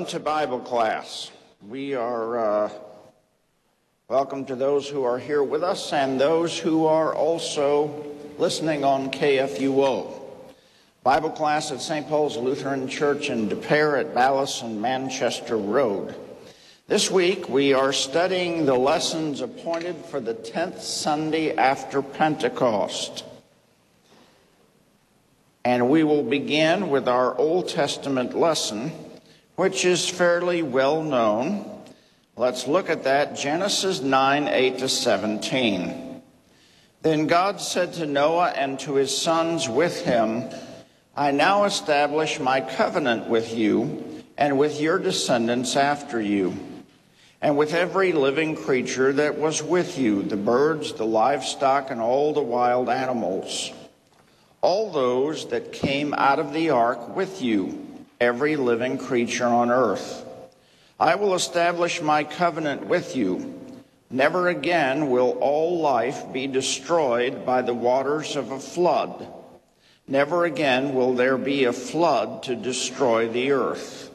Welcome to Bible class. We are uh, welcome to those who are here with us and those who are also listening on KFUO. Bible class at St. Paul's Lutheran Church in Des Peres at Ballas and Manchester Road. This week we are studying the lessons appointed for the 10th Sunday after Pentecost. And we will begin with our Old Testament lesson, which is fairly well known. Let's look at that Genesis 9 8 to 17. Then God said to Noah and to his sons with him, I now establish my covenant with you and with your descendants after you, and with every living creature that was with you, the birds, the livestock, and all the wild animals, all those that came out of the ark with you, every living creature on earth. I will establish my covenant with you. Never again will all life be destroyed by the waters of a flood. Never again will there be a flood to destroy the earth.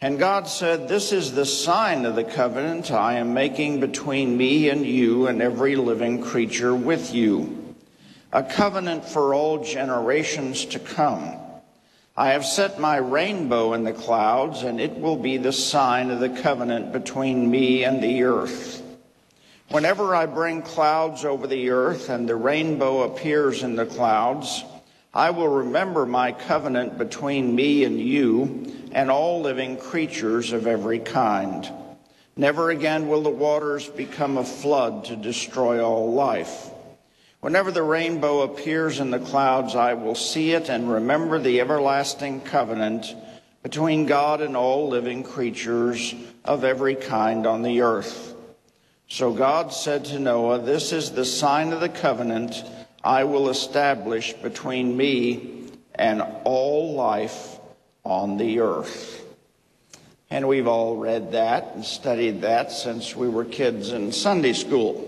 And God said, This is the sign of the covenant I am making between me and you and every living creature with you, a covenant for all generations to come. I have set my rainbow in the clouds, and it will be the sign of the covenant between me and the earth. Whenever I bring clouds over the earth and the rainbow appears in the clouds, I will remember my covenant between me and you and all living creatures of every kind. Never again will the waters become a flood to destroy all life. Whenever the rainbow appears in the clouds, I will see it and remember the everlasting covenant between God and all living creatures of every kind on the earth. So God said to Noah, This is the sign of the covenant I will establish between me and all life on the earth. And we've all read that and studied that since we were kids in Sunday school.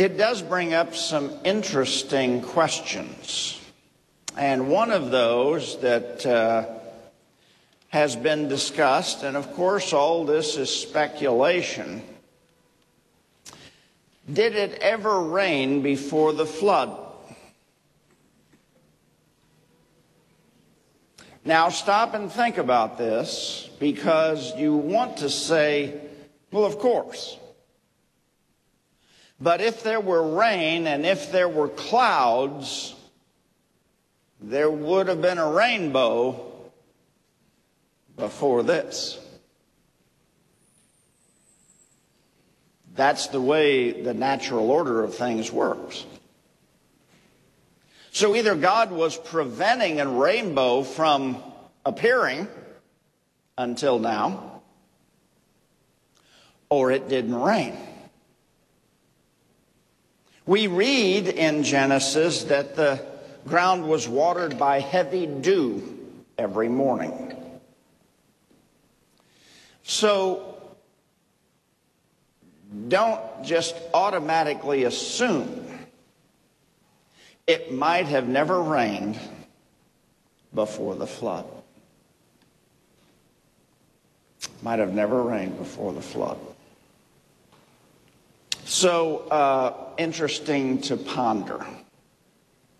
It does bring up some interesting questions. And one of those that uh, has been discussed, and of course, all this is speculation did it ever rain before the flood? Now, stop and think about this because you want to say, well, of course. But if there were rain and if there were clouds, there would have been a rainbow before this. That's the way the natural order of things works. So either God was preventing a rainbow from appearing until now, or it didn't rain. We read in Genesis that the ground was watered by heavy dew every morning. So don't just automatically assume it might have never rained before the flood. Might have never rained before the flood. So uh, interesting to ponder,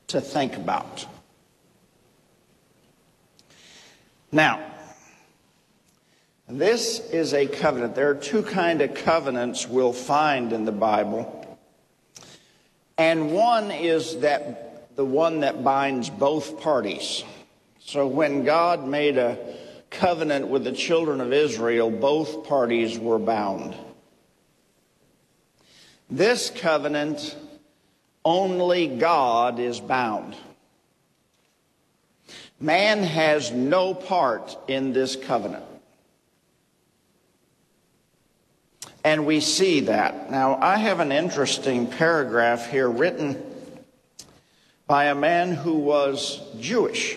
to think about. Now, this is a covenant. There are two kind of covenants we'll find in the Bible. And one is that the one that binds both parties. So when God made a covenant with the children of Israel, both parties were bound. This covenant, only God is bound. Man has no part in this covenant. And we see that. Now, I have an interesting paragraph here written by a man who was Jewish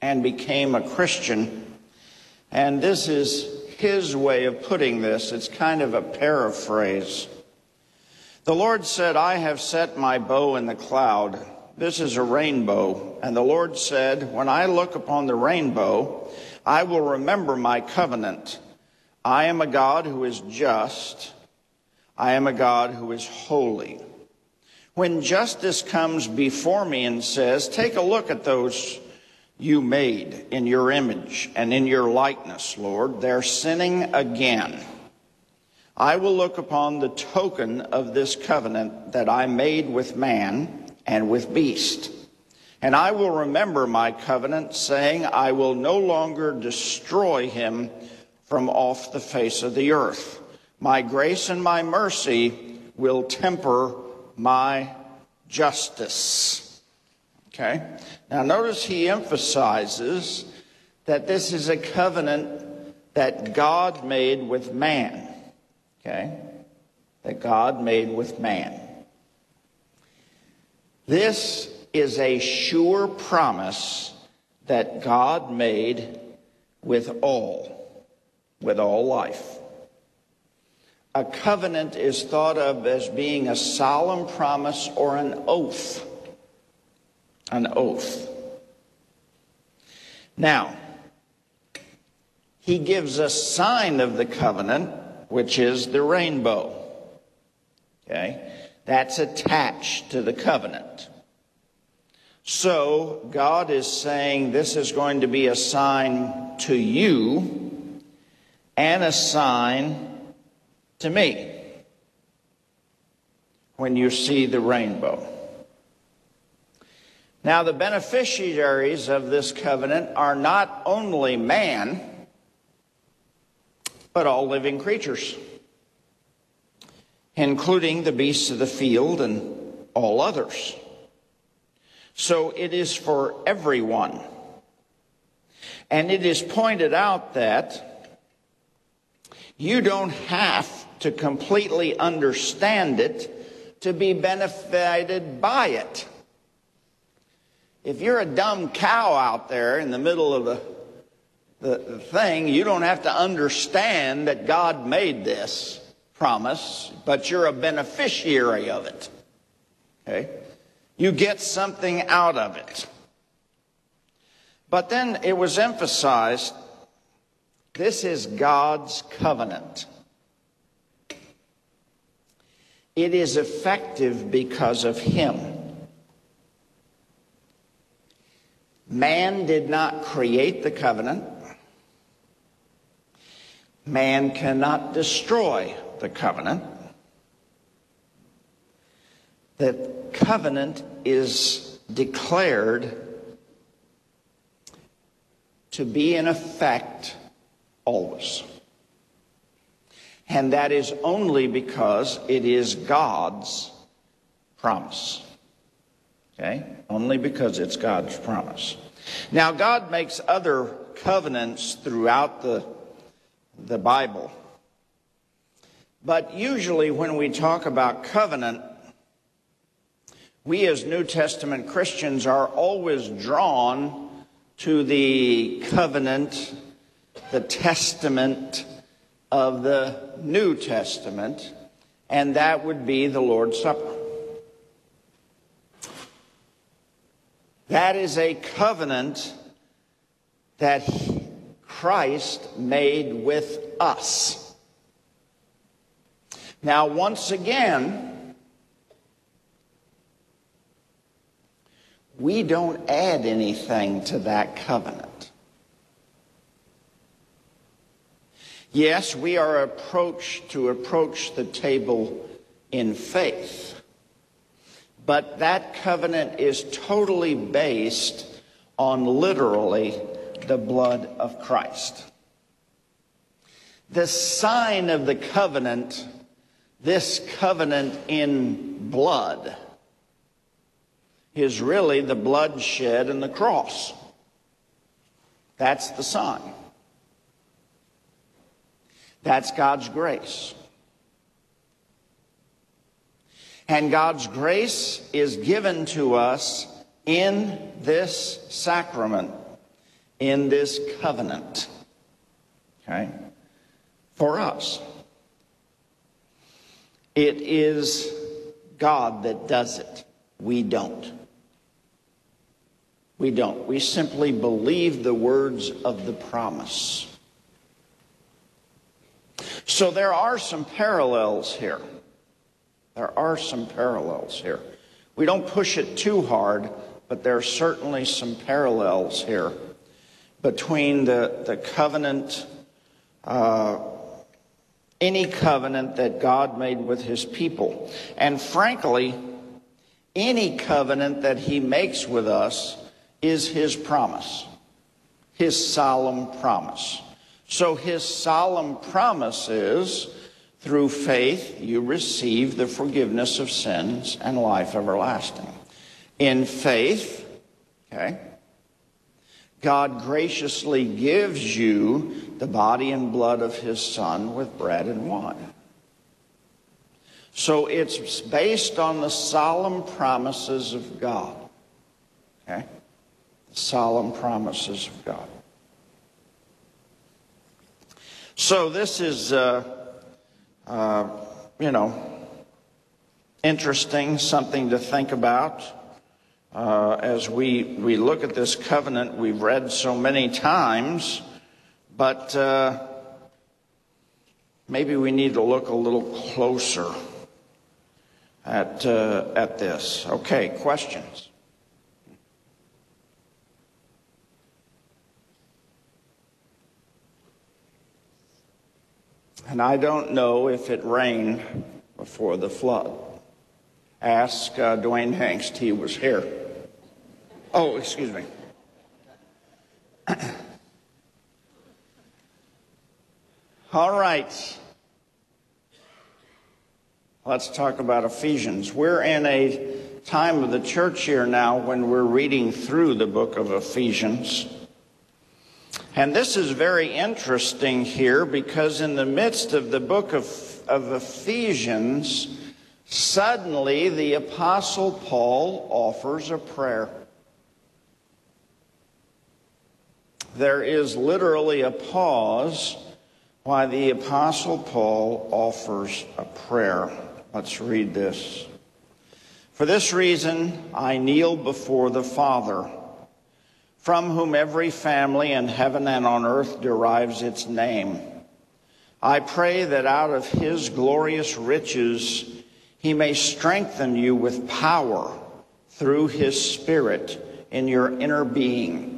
and became a Christian. And this is his way of putting this. It's kind of a paraphrase. The Lord said, I have set my bow in the cloud. this is a rainbow. And the Lord said, When I look upon the rainbow, I will remember my covenant. I am a God who is just. I am a God who is holy. When justice comes before me and says, Take a look at those you made in your image and in your likeness, Lord, they're sinning again. I will look upon the token of this covenant that I made with man and with beast. And I will remember my covenant, saying, I will no longer destroy him from off the face of the earth. My grace and my mercy will temper my justice. Okay? Now, notice he emphasizes that this is a covenant that God made with man. Okay? That God made with man. This is a sure promise that God made with all, with all life. A covenant is thought of as being a solemn promise or an oath. An oath. Now, he gives a sign of the covenant, which is the rainbow. Okay? That's attached to the covenant. So, God is saying this is going to be a sign to you and a sign to me when you see the rainbow. Now, the beneficiaries of this covenant are not only man, but all living creatures including the beasts of the field and all others. So it is for everyone. And it is pointed out that you don't have to completely understand it to be benefited by it. If you're a dumb cow out there in the middle of the, the, thing, you don't have to understand that God made this promise, but you're a beneficiary of it. Okay? You get something out of it. But then it was emphasized this is God's covenant. It is effective because of Him. Man did not create the covenant. Man cannot destroy the covenant. The covenant is declared to be in effect always. And that is only because it is God's promise. Okay? Only because it's God's promise. Now, God makes other covenants throughout the, the Bible. But usually, when we talk about covenant, we as New Testament Christians are always drawn to the covenant, the testament of the New Testament, and that would be the Lord's Supper. That is a covenant that Christ made with us. Now, once again, we don't add anything to that covenant. Yes, we are approached to approach the table in faith. But that covenant is totally based on literally the blood of Christ. The sign of the covenant this covenant in blood is really the blood shed and the cross. That's the sign. That's God's grace. And God's grace is given to us in this sacrament, in this covenant. Okay? For us. It is God that does it. We don't. We don't. We simply believe the words of the promise. So there are some parallels here. There are some parallels here. We don't push it too hard, but there are certainly some parallels here between the, the covenant, uh, any covenant that God made with his people. And frankly, any covenant that he makes with us is his promise, his solemn promise. So his solemn promise is through faith you receive the forgiveness of sins and life everlasting. In faith, okay, God graciously gives you the body and blood of his son with bread and wine. So it's based on the solemn promises of God. Okay? The solemn promises of God. So this is, uh, uh, you know, interesting, something to think about uh, as we, we look at this covenant we've read so many times, but uh, maybe we need to look a little closer at, uh, at this. Okay, questions? And I don't know if it rained before the flood. Ask uh, Dwayne Hanks, he was here. Oh, excuse me. All right. Let's talk about Ephesians. We're in a time of the church here now when we're reading through the book of Ephesians. And this is very interesting here because in the midst of the book of, of Ephesians, Suddenly, the Apostle Paul offers a prayer. There is literally a pause while the Apostle Paul offers a prayer. Let's read this. For this reason, I kneel before the Father, from whom every family in heaven and on earth derives its name. I pray that out of his glorious riches, he may strengthen you with power through his Spirit in your inner being,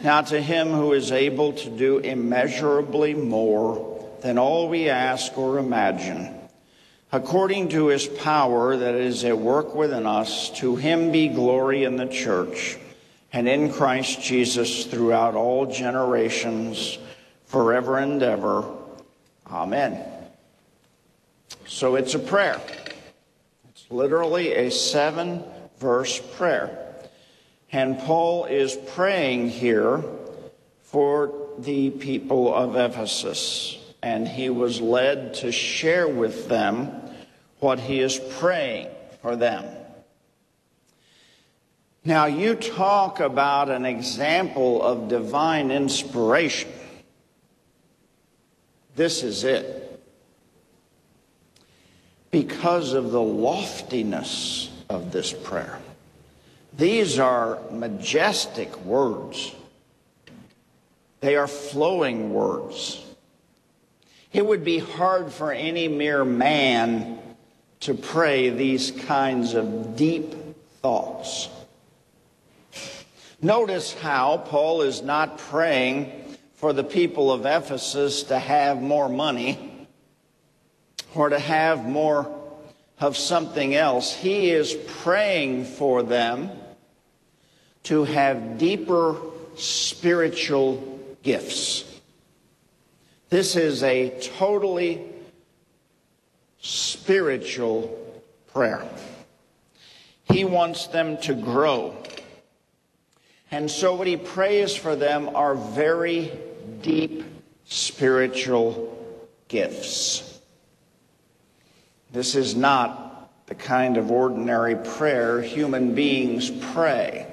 Now, to him who is able to do immeasurably more than all we ask or imagine, according to his power that is at work within us, to him be glory in the church and in Christ Jesus throughout all generations, forever and ever. Amen. So it's a prayer. It's literally a seven verse prayer. And Paul is praying here for the people of Ephesus. And he was led to share with them what he is praying for them. Now, you talk about an example of divine inspiration. This is it because of the loftiness of this prayer. These are majestic words. They are flowing words. It would be hard for any mere man to pray these kinds of deep thoughts. Notice how Paul is not praying for the people of Ephesus to have more money or to have more of something else. He is praying for them to have deeper spiritual gifts. This is a totally spiritual prayer. He wants them to grow. And so, what he prays for them are very deep spiritual gifts. This is not the kind of ordinary prayer human beings pray.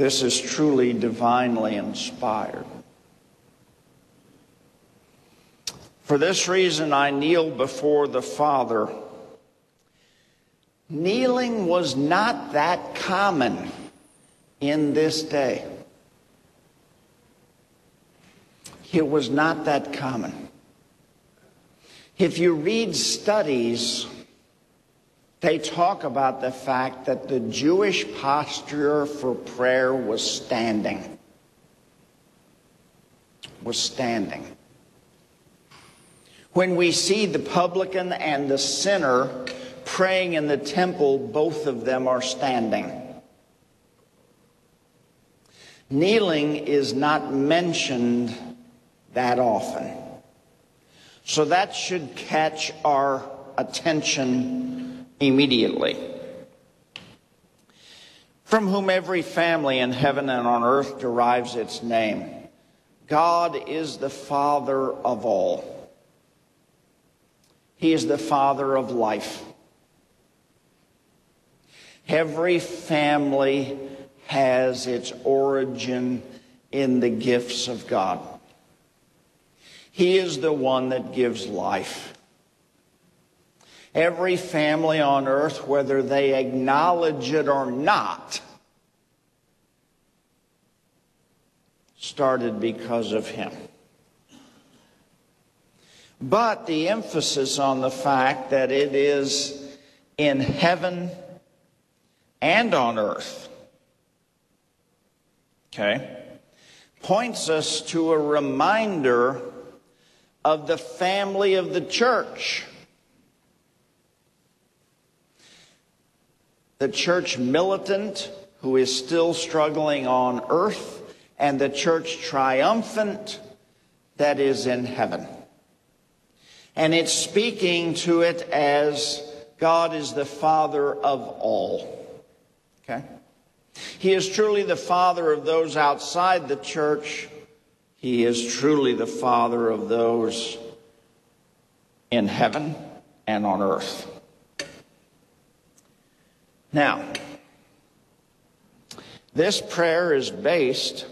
This is truly divinely inspired. For this reason, I kneel before the Father. Kneeling was not that common in this day. It was not that common. If you read studies, they talk about the fact that the Jewish posture for prayer was standing. Was standing. When we see the publican and the sinner praying in the temple, both of them are standing. Kneeling is not mentioned that often. So that should catch our attention immediately. From whom every family in heaven and on earth derives its name. God is the Father of all. He is the Father of life. Every family has its origin in the gifts of God. He is the one that gives life. Every family on earth, whether they acknowledge it or not, started because of him. But the emphasis on the fact that it is in heaven and on earth, okay, points us to a reminder of the family of the church. The church militant who is still struggling on earth, and the church triumphant that is in heaven. And it's speaking to it as God is the Father of all. Okay? He is truly the Father of those outside the church. He is truly the Father of those in heaven and on earth. Now, this prayer is based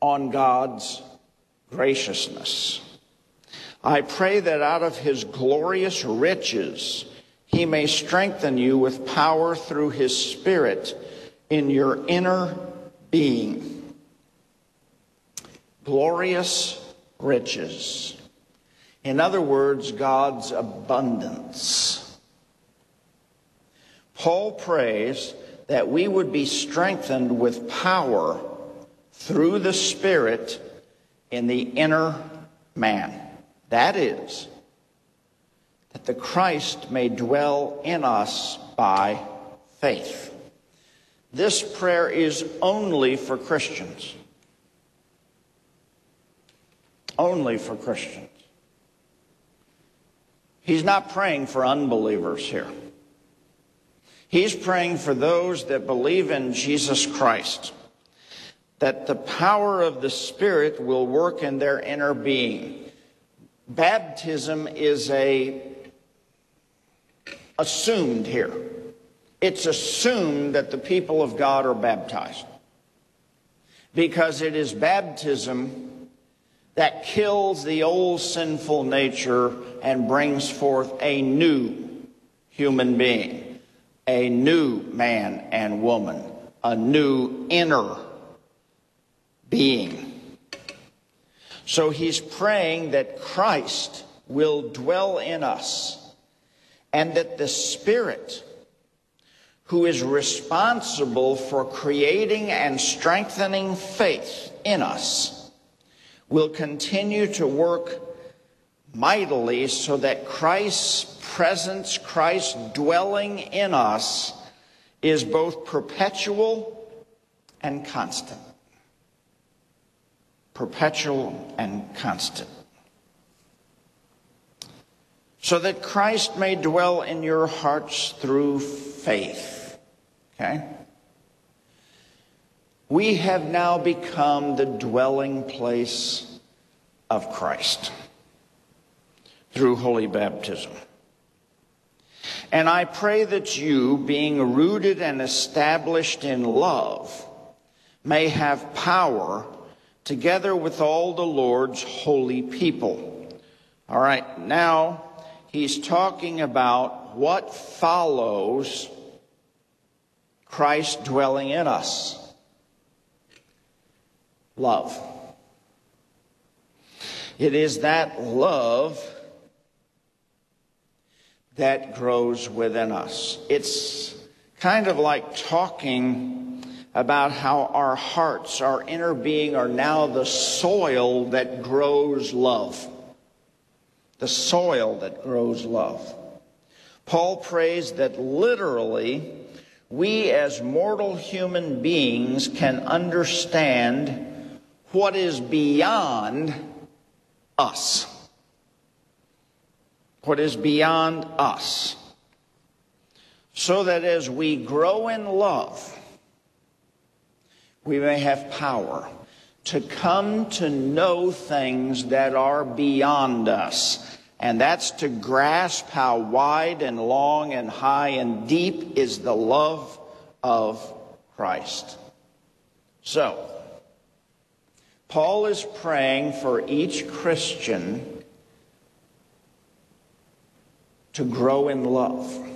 on God's graciousness. I pray that out of his glorious riches he may strengthen you with power through his Spirit in your inner being. Glorious riches. In other words, God's abundance. Paul prays that we would be strengthened with power through the Spirit in the inner man. That is, that the Christ may dwell in us by faith. This prayer is only for Christians. Only for Christians. He's not praying for unbelievers here. He's praying for those that believe in Jesus Christ, that the power of the Spirit will work in their inner being baptism is a assumed here. It's assumed that the people of God are baptized. Because it is baptism that kills the old sinful nature and brings forth a new human being, a new man and woman, a new inner being. So he's praying that Christ will dwell in us and that the Spirit, who is responsible for creating and strengthening faith in us, will continue to work mightily so that Christ's presence, Christ's dwelling in us, is both perpetual and constant perpetual and constant. So that Christ may dwell in your hearts through faith. Okay? we have now become the dwelling place of Christ through holy baptism. And I pray that you, being rooted and established in love, may have power together with all the Lord's holy people. All right, now he's talking about what follows Christ dwelling in us love. It is that love that grows within us. It's kind of like talking about how our hearts, our inner being, are now the soil that grows love. The soil that grows love. Paul prays that literally we as mortal human beings can understand what is beyond us what is beyond us, so that as we grow in love, we may have power to come to know things that are beyond us. And that's to grasp how wide and long and high and deep is the love of Christ. So, Paul is praying for each Christian to grow in love.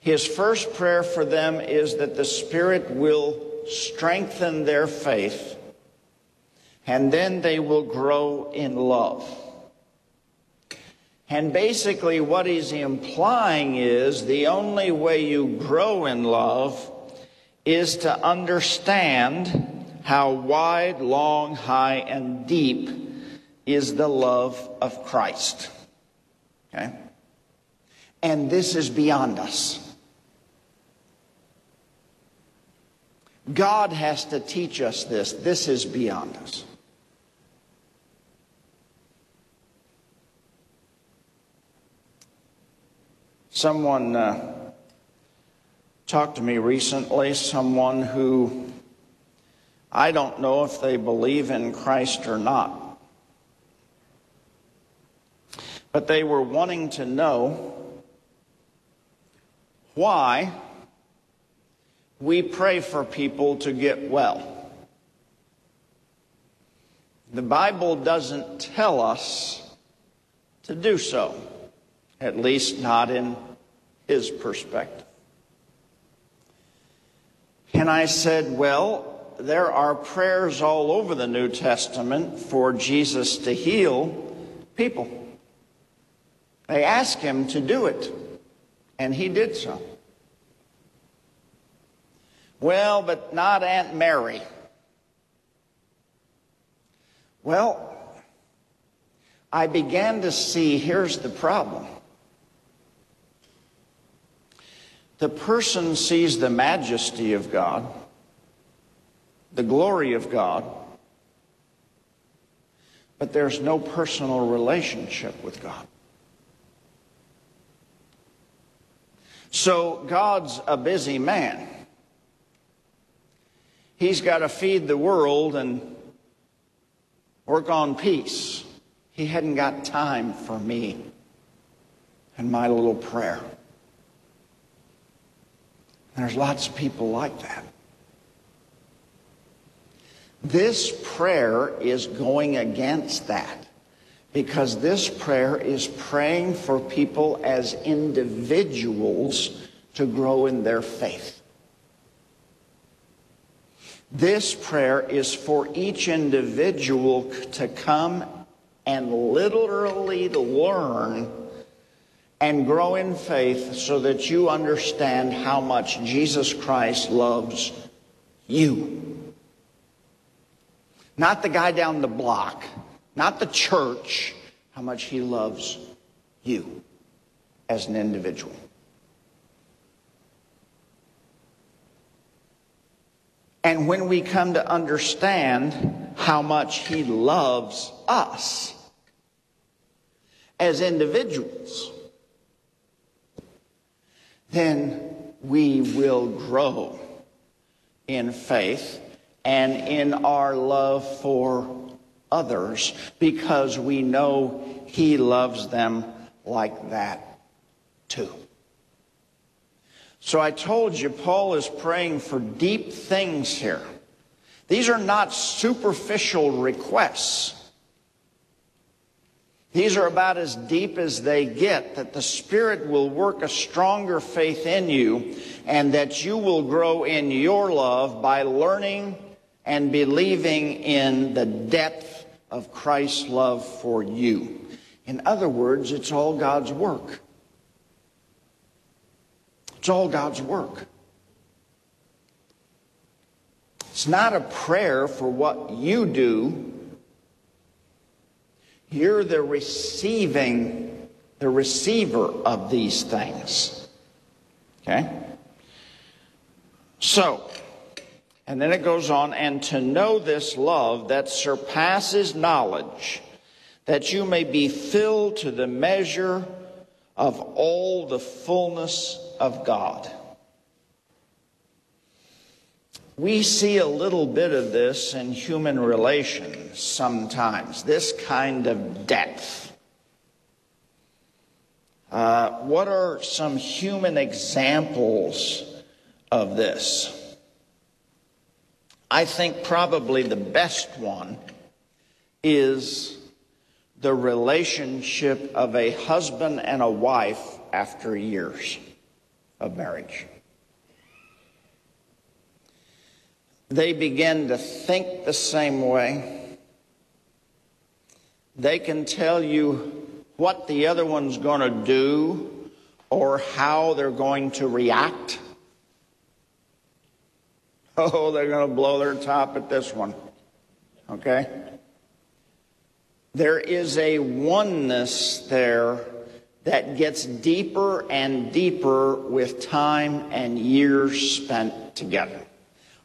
His first prayer for them is that the Spirit will strengthen their faith, and then they will grow in love. And basically, what he's implying is the only way you grow in love is to understand how wide, long, high, and deep is the love of Christ. Okay? And this is beyond us. God has to teach us this. This is beyond us. Someone uh, talked to me recently, someone who I don't know if they believe in Christ or not. But they were wanting to know why we pray for people to get well. The Bible doesn't tell us to do so, at least not in his perspective. And I said, Well, there are prayers all over the New Testament for Jesus to heal people. They asked him to do it, and he did so. Well, but not Aunt Mary. Well, I began to see here's the problem. The person sees the majesty of God, the glory of God, but there's no personal relationship with God. So God's a busy man. He's got to feed the world and work on peace. He hadn't got time for me and my little prayer. There's lots of people like that. This prayer is going against that because this prayer is praying for people as individuals to grow in their faith. This prayer is for each individual to come and literally to learn and grow in faith so that you understand how much Jesus Christ loves you. Not the guy down the block not the church, how much he loves you as an individual. And when we come to understand how much he loves us as individuals, then we will grow in faith and in our love for others because we know He loves them like that too. So I told you, Paul is praying for deep things here. These are not superficial requests. These are about as deep as they get, that the Spirit will work a stronger faith in you and that you will grow in your love by learning and believing in the depth of Christ's love for you. In other words, it's all God's work. It's all God's work. It's not a prayer for what you do. You're the receiving, the receiver of these things. Okay? So, and then it goes on, and to know this love that surpasses knowledge, that you may be filled to the measure of all the fullness of God. We see a little bit of this in human relations sometimes, this kind of depth. Uh, what are some human examples of this? I think probably the best one is the relationship of a husband and a wife after years of marriage. They begin to think the same way. They can tell you what the other one's going to do or how they're going to react. Oh, they're going to blow their top at this one. Okay? There is a oneness there that gets deeper and deeper with time and years spent together.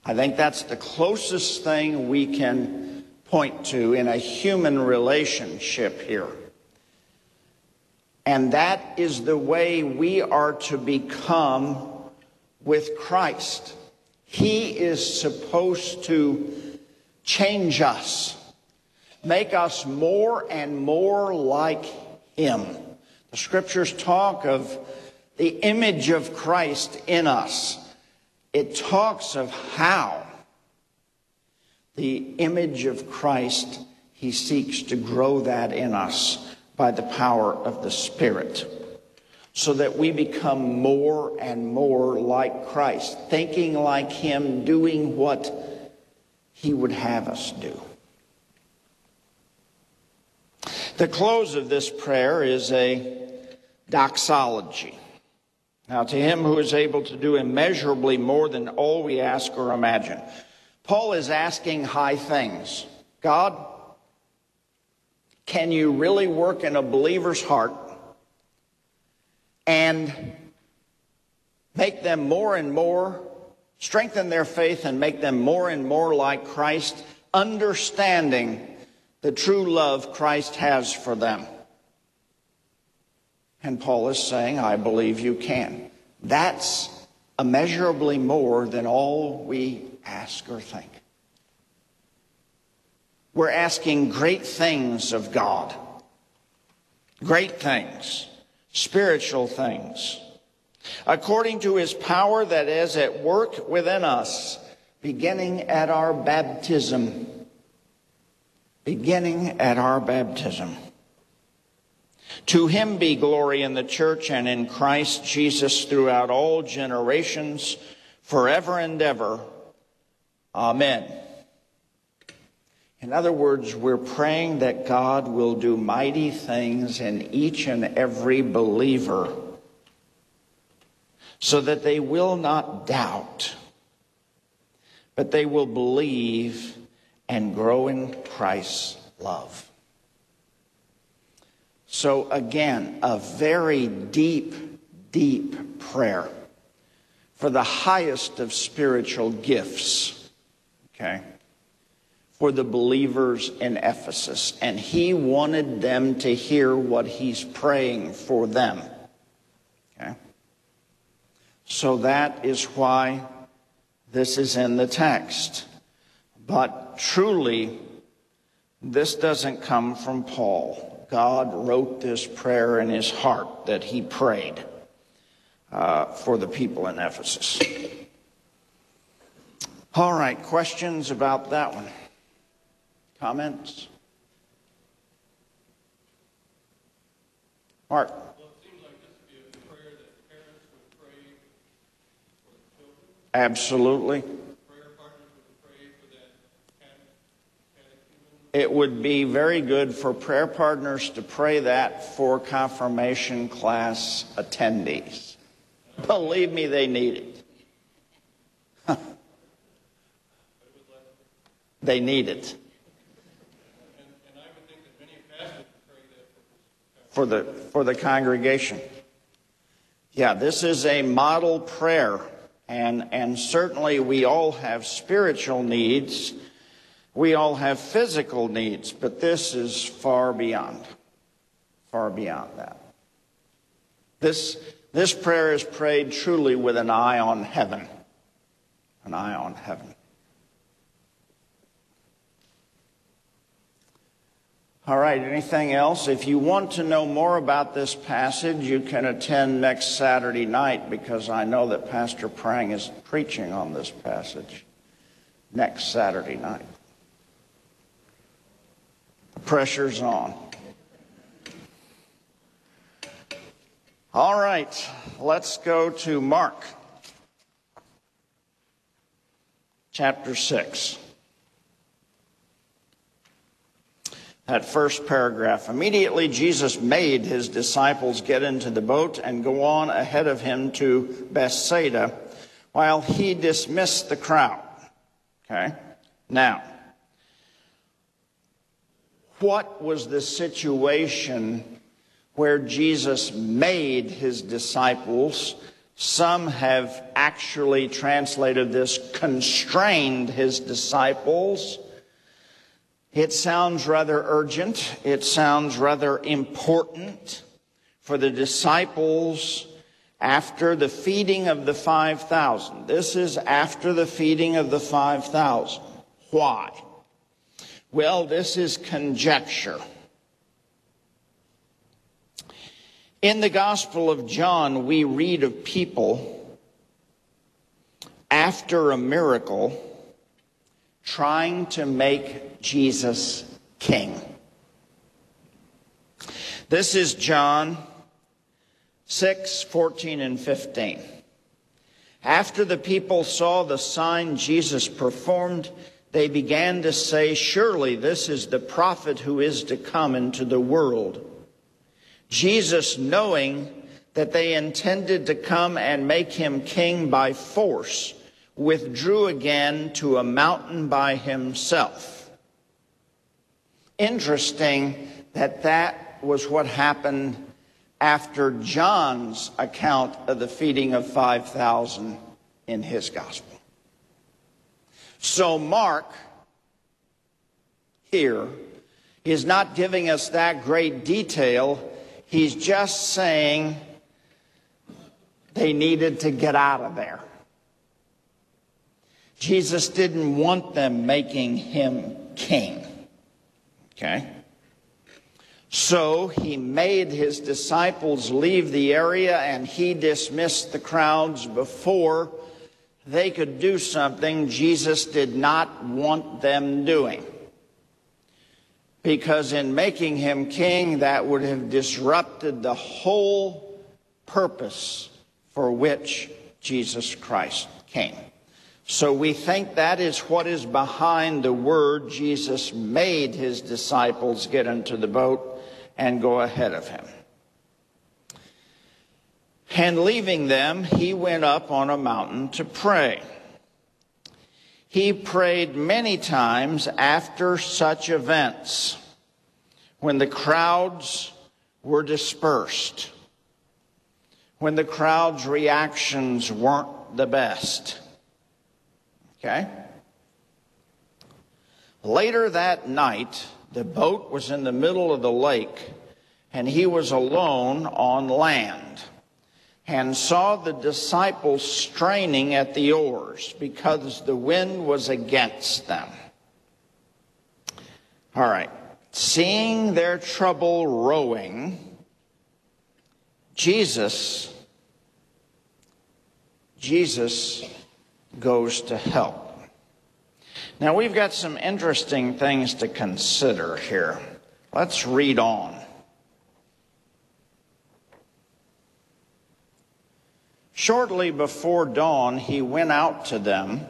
I think that's the closest thing we can point to in a human relationship here. And that is the way we are to become with Christ. He is supposed to change us, make us more and more like Him. The scriptures talk of the image of Christ in us. It talks of how the image of Christ, He seeks to grow that in us by the power of the Spirit so that we become more and more like Christ, thinking like Him, doing what He would have us do. The close of this prayer is a doxology. Now, to Him who is able to do immeasurably more than all we ask or imagine. Paul is asking high things. God, can you really work in a believer's heart and make them more and more, strengthen their faith and make them more and more like Christ, understanding the true love Christ has for them. And Paul is saying, I believe you can. That's immeasurably more than all we ask or think. We're asking great things of God. Great things spiritual things, according to his power that is at work within us, beginning at our baptism. Beginning at our baptism. To him be glory in the church and in Christ Jesus throughout all generations, forever and ever. Amen. In other words, we're praying that God will do mighty things in each and every believer so that they will not doubt, but they will believe and grow in Christ's love. So, again, a very deep, deep prayer for the highest of spiritual gifts. Okay? For the believers in Ephesus, and he wanted them to hear what he's praying for them. Okay? So that is why This is in the text. But truly, this doesn't come from Paul. God wrote this prayer in his heart that he prayed uh, for the people in Ephesus. All right, questions about that one? Comments? Mark. Absolutely. It would be very good for prayer partners to pray that for confirmation class attendees. Believe me, they need it. they need it. For the, for the congregation. Yeah, this is a model prayer. And, and certainly we all have spiritual needs. We all have physical needs, but this is far beyond, far beyond that. This, this prayer is prayed truly with an eye on heaven. An eye on heaven. All right, anything else? If you want to know more about this passage, you can attend next Saturday night because I know that Pastor Prang is preaching on this passage next Saturday night. Pressure's on. All right, let's go to Mark chapter 6. That first paragraph. Immediately, Jesus made his disciples get into the boat and go on ahead of him to Bethsaida while he dismissed the crowd. Okay? Now, what was the situation where Jesus made his disciples? Some have actually translated this constrained his disciples. It sounds rather urgent. It sounds rather important for the disciples after the feeding of the 5,000. This is after the feeding of the 5,000. Why? Well, this is conjecture. In the Gospel of John, we read of people after a miracle trying to make Jesus king. This is John 6, 14, and 15. After the people saw the sign Jesus performed, they began to say, Surely this is the prophet who is to come into the world. Jesus, knowing that they intended to come and make him king by force, withdrew again to a mountain by himself. Interesting that that was what happened after John's account of the feeding of 5,000 in his gospel. So Mark here is not giving us that great detail. He's just saying they needed to get out of there. Jesus didn't want them making him king. Okay? So he made his disciples leave the area and he dismissed the crowds before they could do something Jesus did not want them doing. Because in making him king, that would have disrupted the whole purpose for which Jesus Christ came. So we think that is what is behind the word Jesus made his disciples get into the boat and go ahead of him. And leaving them, he went up on a mountain to pray. He prayed many times after such events when the crowds were dispersed, when the crowd's reactions weren't the best Okay? Later that night, the boat was in the middle of the lake and he was alone on land. and saw the disciples straining at the oars because the wind was against them. All right. Seeing their trouble rowing, Jesus Jesus goes to help. Now we've got some interesting things to consider here. Let's read on. Shortly before dawn, he went out to them,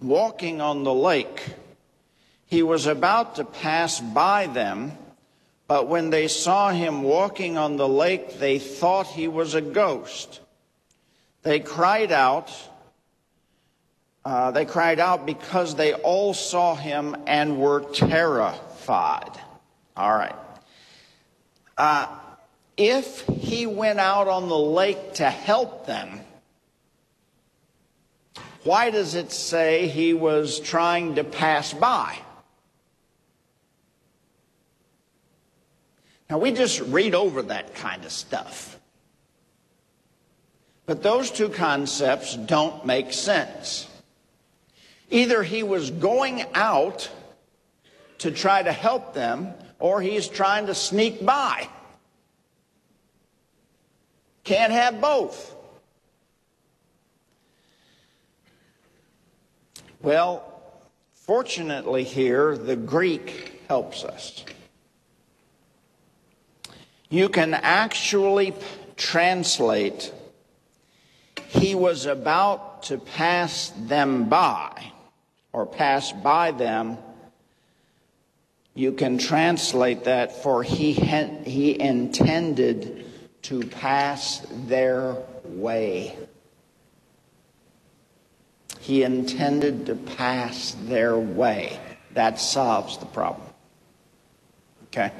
walking on the lake. He was about to pass by them, but when they saw him walking on the lake, they thought he was a ghost. They cried out. Uh, they cried out because they all saw him and were terrified. All right. Uh, if he went out on the lake to help them, why does it say he was trying to pass by? Now, we just read over that kind of stuff. But those two concepts don't make sense. Either he was going out to try to help them, or he's trying to sneak by. Can't have both. Well, fortunately, here, the Greek helps us. You can actually translate, he was about to pass them by, or pass by them. You can translate that for he, he intended to pass their way. He intended to pass their way. That solves the problem. Okay?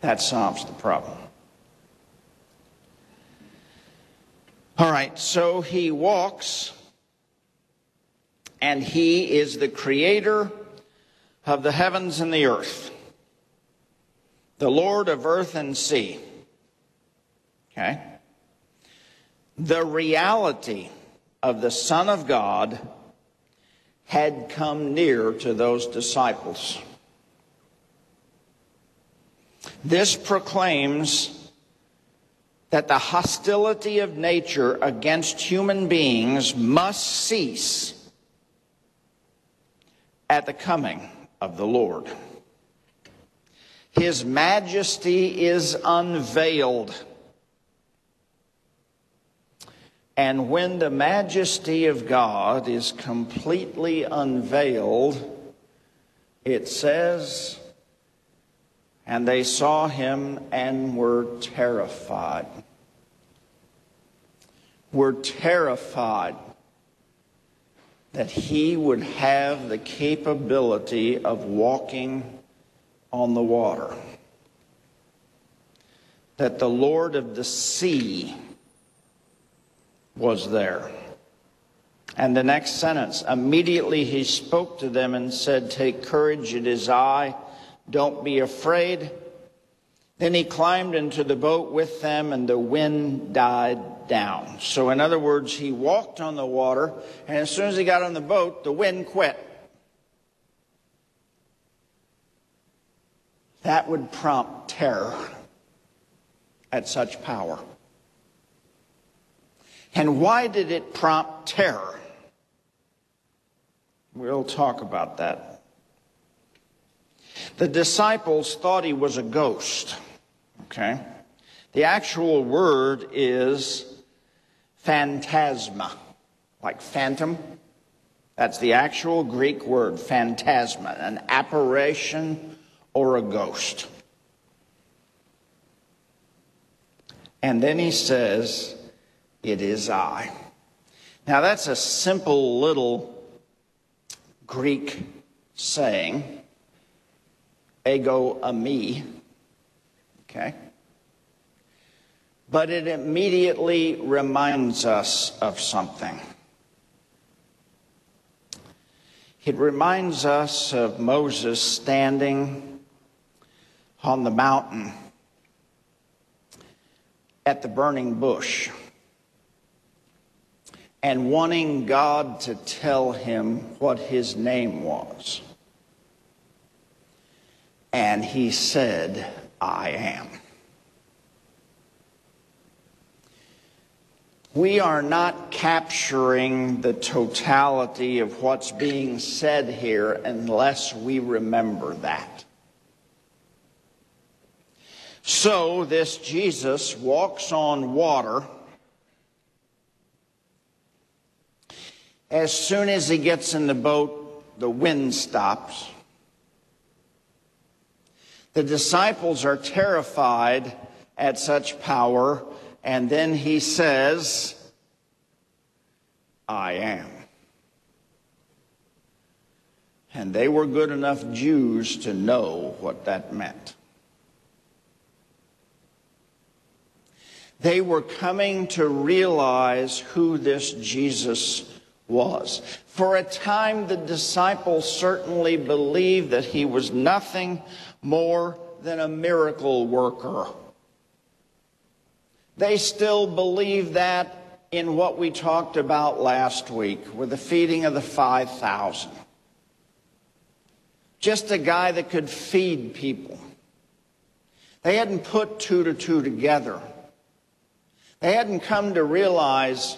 That solves the problem. All right, so he walks, and he is the creator of the heavens and the earth, the Lord of earth and sea. Okay? The reality of the Son of God had come near to those disciples. This proclaims that the hostility of nature against human beings must cease at the coming of the Lord. His majesty is unveiled and when the majesty of God is completely unveiled, it says, and they saw him and were terrified. Were terrified that he would have the capability of walking on the water. That the Lord of the sea was there. And the next sentence immediately he spoke to them and said, Take courage, it is I. Don't be afraid. Then he climbed into the boat with them, and the wind died down. So, in other words, he walked on the water, and as soon as he got on the boat, the wind quit. That would prompt terror at such power. And why did it prompt terror? We'll talk about that. The disciples thought he was a ghost. Okay? The actual word is phantasma, like phantom. That's the actual Greek word, phantasma, an apparition or a ghost. And then he says, it is I. Now, that's a simple little Greek saying, ego eimi, okay? But it immediately reminds us of something. It reminds us of Moses standing on the mountain at the burning bush and wanting God to tell him what his name was. And he said, I am. We are not capturing the totality of what's being said here unless we remember that. So, this Jesus walks on water. As soon as he gets in the boat, the wind stops. The disciples are terrified at such power and then he says, I am. And they were good enough Jews to know what that meant. They were coming to realize who this Jesus was. For a time, the disciples certainly believed that he was nothing more than a miracle worker they still believe that in what we talked about last week with the feeding of the 5,000. Just a guy that could feed people. They hadn't put two to two together. They hadn't come to realize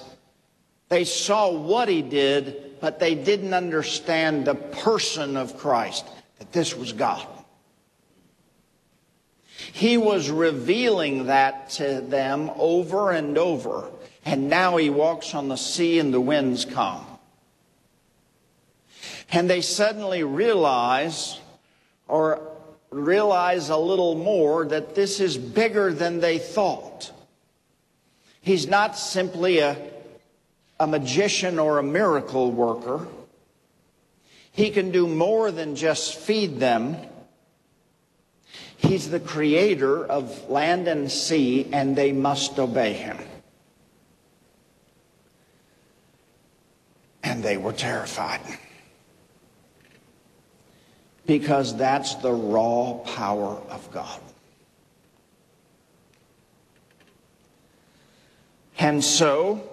they saw what he did, but they didn't understand the person of Christ, that this was God. He was revealing that to them over and over. And now he walks on the sea and the winds come. And they suddenly realize, or realize a little more, that this is bigger than they thought. He's not simply a, a magician or a miracle worker. He can do more than just feed them. He's the creator of land and sea, and they must obey him. And they were terrified. Because that's the raw power of God. And so,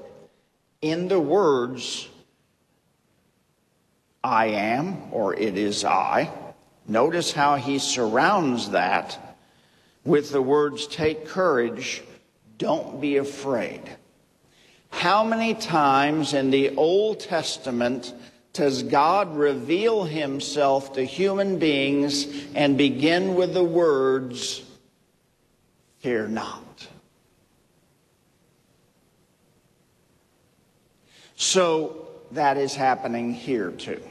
in the words, I am, or it is I, Notice how he surrounds that with the words, Take courage, don't be afraid. How many times in the Old Testament does God reveal himself to human beings and begin with the words, Fear not? So that is happening here too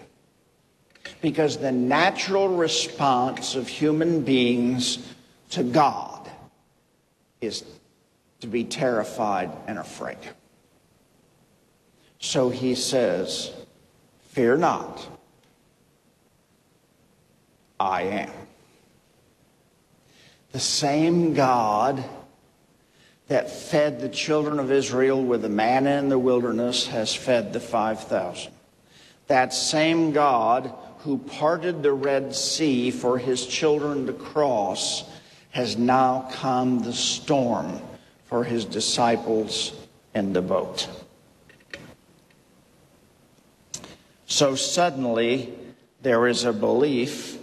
because the natural response of human beings to God is to be terrified and afraid. So he says, Fear not, I am. The same God that fed the children of Israel with the manna in the wilderness has fed the 5,000. That same God who parted the Red Sea for his children to cross has now calmed the storm for his disciples in the boat. So suddenly there is a belief,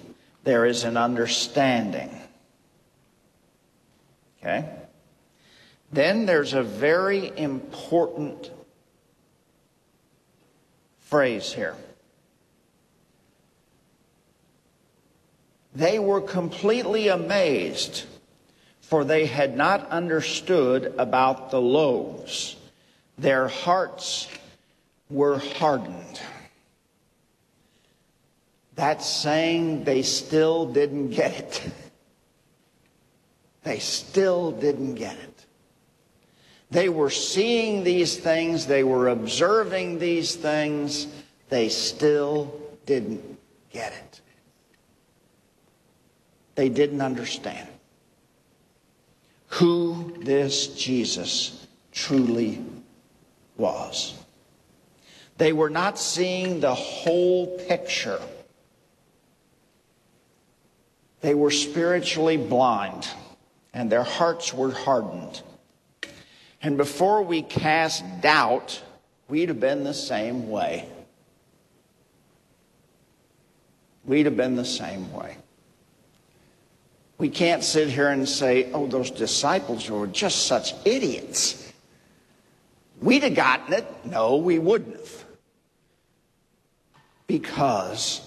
there is an understanding. Okay? Then there's a very important phrase here. They were completely amazed, for they had not understood about the loaves. Their hearts were hardened. That's saying they still didn't get it. They still didn't get it. They were seeing these things, they were observing these things, they still didn't get it they didn't understand who this Jesus truly was. They were not seeing the whole picture. They were spiritually blind and their hearts were hardened. And before we cast doubt, we'd have been the same way. We'd have been the same way. We can't sit here and say, oh, those disciples were just such idiots. We'd have gotten it. No, we wouldn't have. Because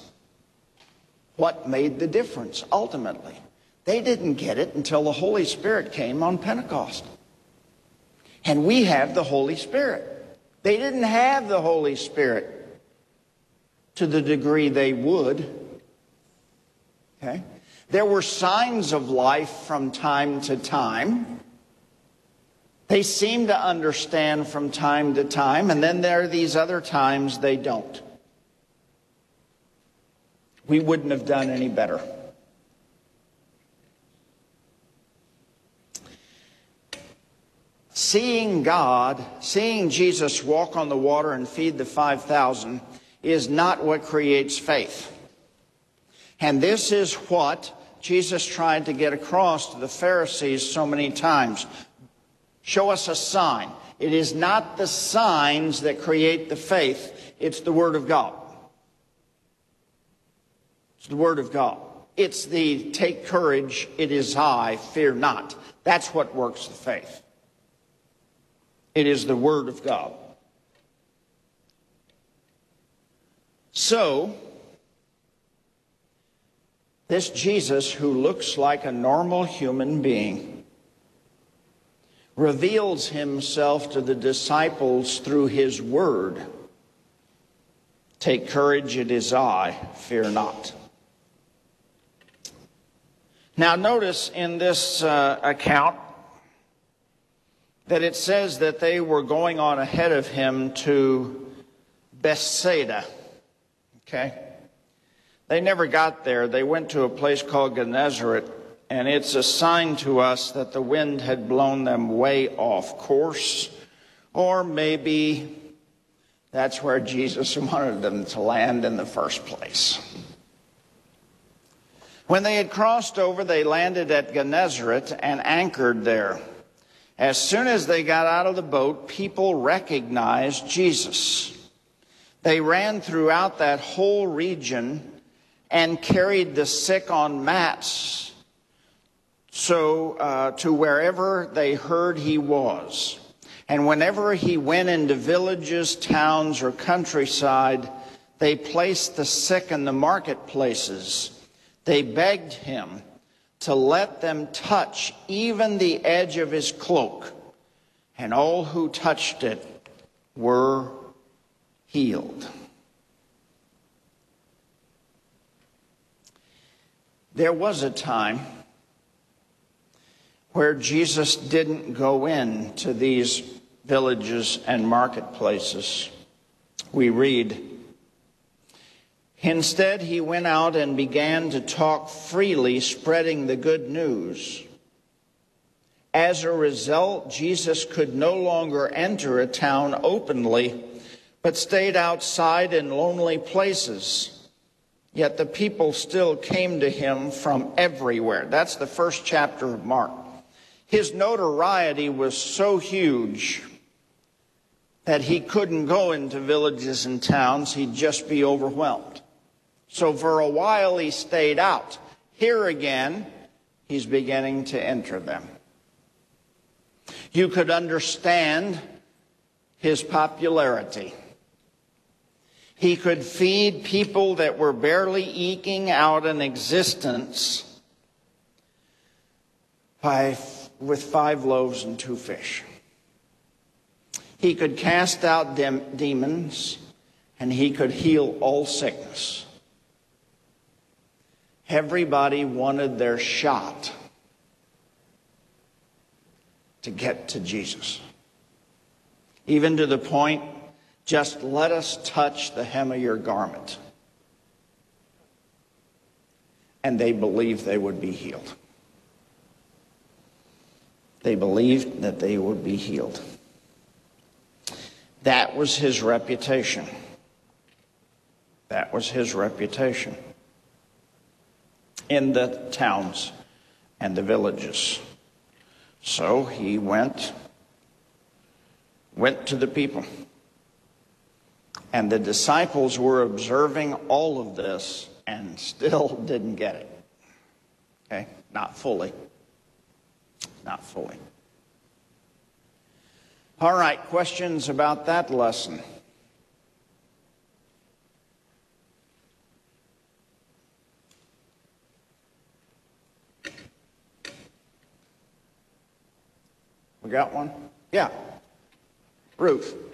what made the difference ultimately? They didn't get it until the Holy Spirit came on Pentecost. And we have the Holy Spirit. They didn't have the Holy Spirit to the degree they would. Okay? There were signs of life from time to time. They seem to understand from time to time, and then there are these other times they don't. We wouldn't have done any better. Seeing God, seeing Jesus walk on the water and feed the 5,000 is not what creates faith. And this is what Jesus tried to get across to the Pharisees so many times. Show us a sign. It is not the signs that create the faith, it's the Word of God. It's the Word of God. It's the take courage, it is I, fear not. That's what works the faith. It is the Word of God. So, this Jesus, who looks like a normal human being, reveals himself to the disciples through his word. Take courage, it is I, fear not. Now, notice in this uh, account that it says that they were going on ahead of him to Bethsaida. Okay? They never got there. They went to a place called Gennesaret, and it's a sign to us that the wind had blown them way off course, or maybe that's where Jesus wanted them to land in the first place. When they had crossed over, they landed at Gennesaret and anchored there. As soon as they got out of the boat, people recognized Jesus. They ran throughout that whole region and carried the sick on mats so uh, to wherever they heard he was. And whenever he went into villages, towns, or countryside, they placed the sick in the marketplaces. They begged him to let them touch even the edge of his cloak, and all who touched it were healed. There was a time where Jesus didn't go in to these villages and marketplaces. We read, Instead, he went out and began to talk freely, spreading the good news. As a result, Jesus could no longer enter a town openly but stayed outside in lonely places. Yet the people still came to him from everywhere. That's the first chapter of Mark. His notoriety was so huge that he couldn't go into villages and towns, he'd just be overwhelmed. So for a while he stayed out. Here again, he's beginning to enter them. You could understand his popularity. He could feed people that were barely eking out an existence by, with five loaves and two fish. He could cast out dem- demons and he could heal all sickness. Everybody wanted their shot to get to Jesus. Even to the point just let us touch the hem of your garment. And they believed they would be healed. They believed that they would be healed. That was his reputation. That was his reputation in the towns and the villages. So he went went to the people. And the disciples were observing all of this and still didn't get it. Okay? Not fully. Not fully. All right, questions about that lesson? We got one? Yeah. Ruth.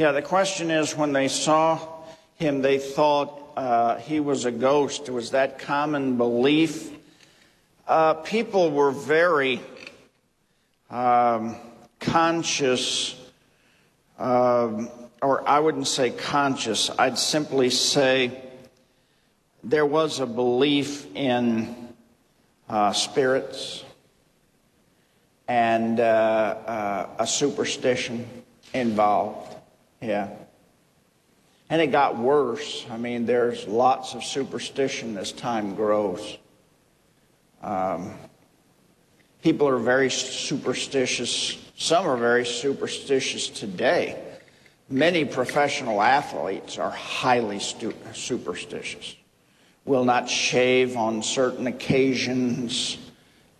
Yeah, the question is when they saw him, they thought uh, he was a ghost. It Was that common belief? Uh, people were very um, conscious, um, or I wouldn't say conscious, I'd simply say there was a belief in uh, spirits and uh, uh, a superstition involved. Yeah. And it got worse. I mean, there's lots of superstition as time grows. Um, people are very superstitious. Some are very superstitious today. Many professional athletes are highly stu- superstitious. Will not shave on certain occasions,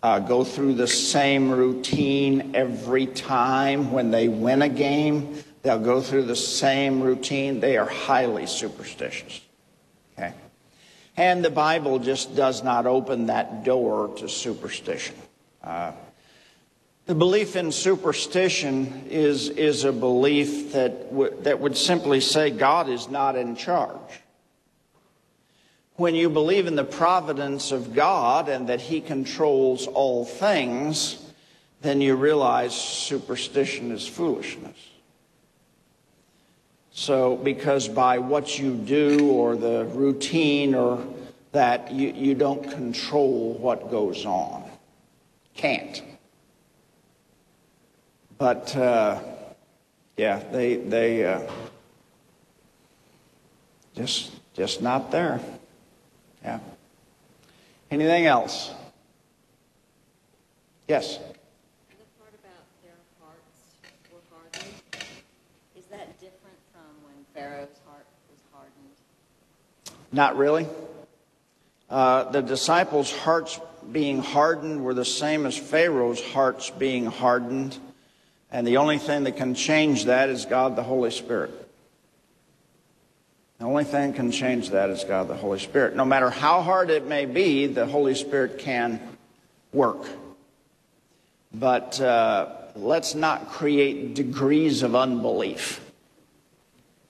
uh, go through the same routine every time when they win a game They'll go through the same routine. They are highly superstitious. Okay? And the Bible just does not open that door to superstition. Uh, the belief in superstition is, is a belief that, w- that would simply say God is not in charge. When you believe in the providence of God and that He controls all things, then you realize superstition is foolishness. So, because by what you do or the routine or that, you, you don't control what goes on. Can't. But, uh, yeah, they, they, uh, just, just not there. Yeah. Anything else? Yes. Not really. Uh, the disciples' hearts being hardened were the same as Pharaoh's hearts being hardened. And the only thing that can change that is God the Holy Spirit. The only thing can change that is God the Holy Spirit. No matter how hard it may be, the Holy Spirit can work. But uh, let's not create degrees of unbelief.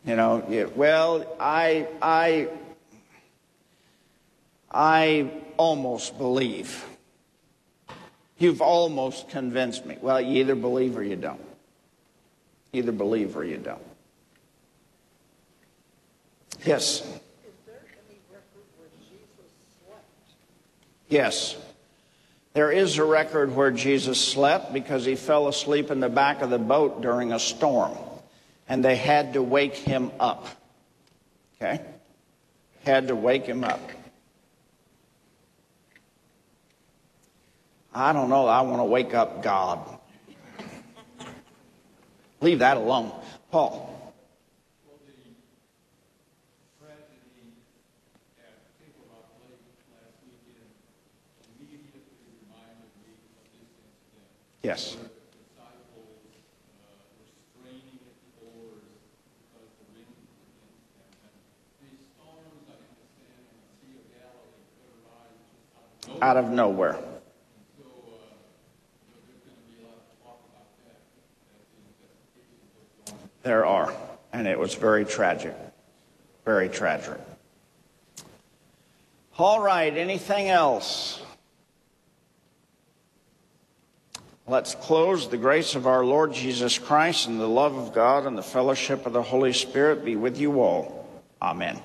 You know, well, I, I I almost believe. You've almost convinced me. Well, you either believe or you don't. Either believe or you don't. Yes. Yes. There is a record where Jesus slept because he fell asleep in the back of the boat during a storm. And they had to wake him up. Okay? Had to wake him up. I don't know. I want to wake up God. Leave that alone. Paul. Yes. Out of nowhere. There are. And it was very tragic. Very tragic. All right, anything else? Let's close. The grace of our Lord Jesus Christ and the love of God and the fellowship of the Holy Spirit be with you all. Amen.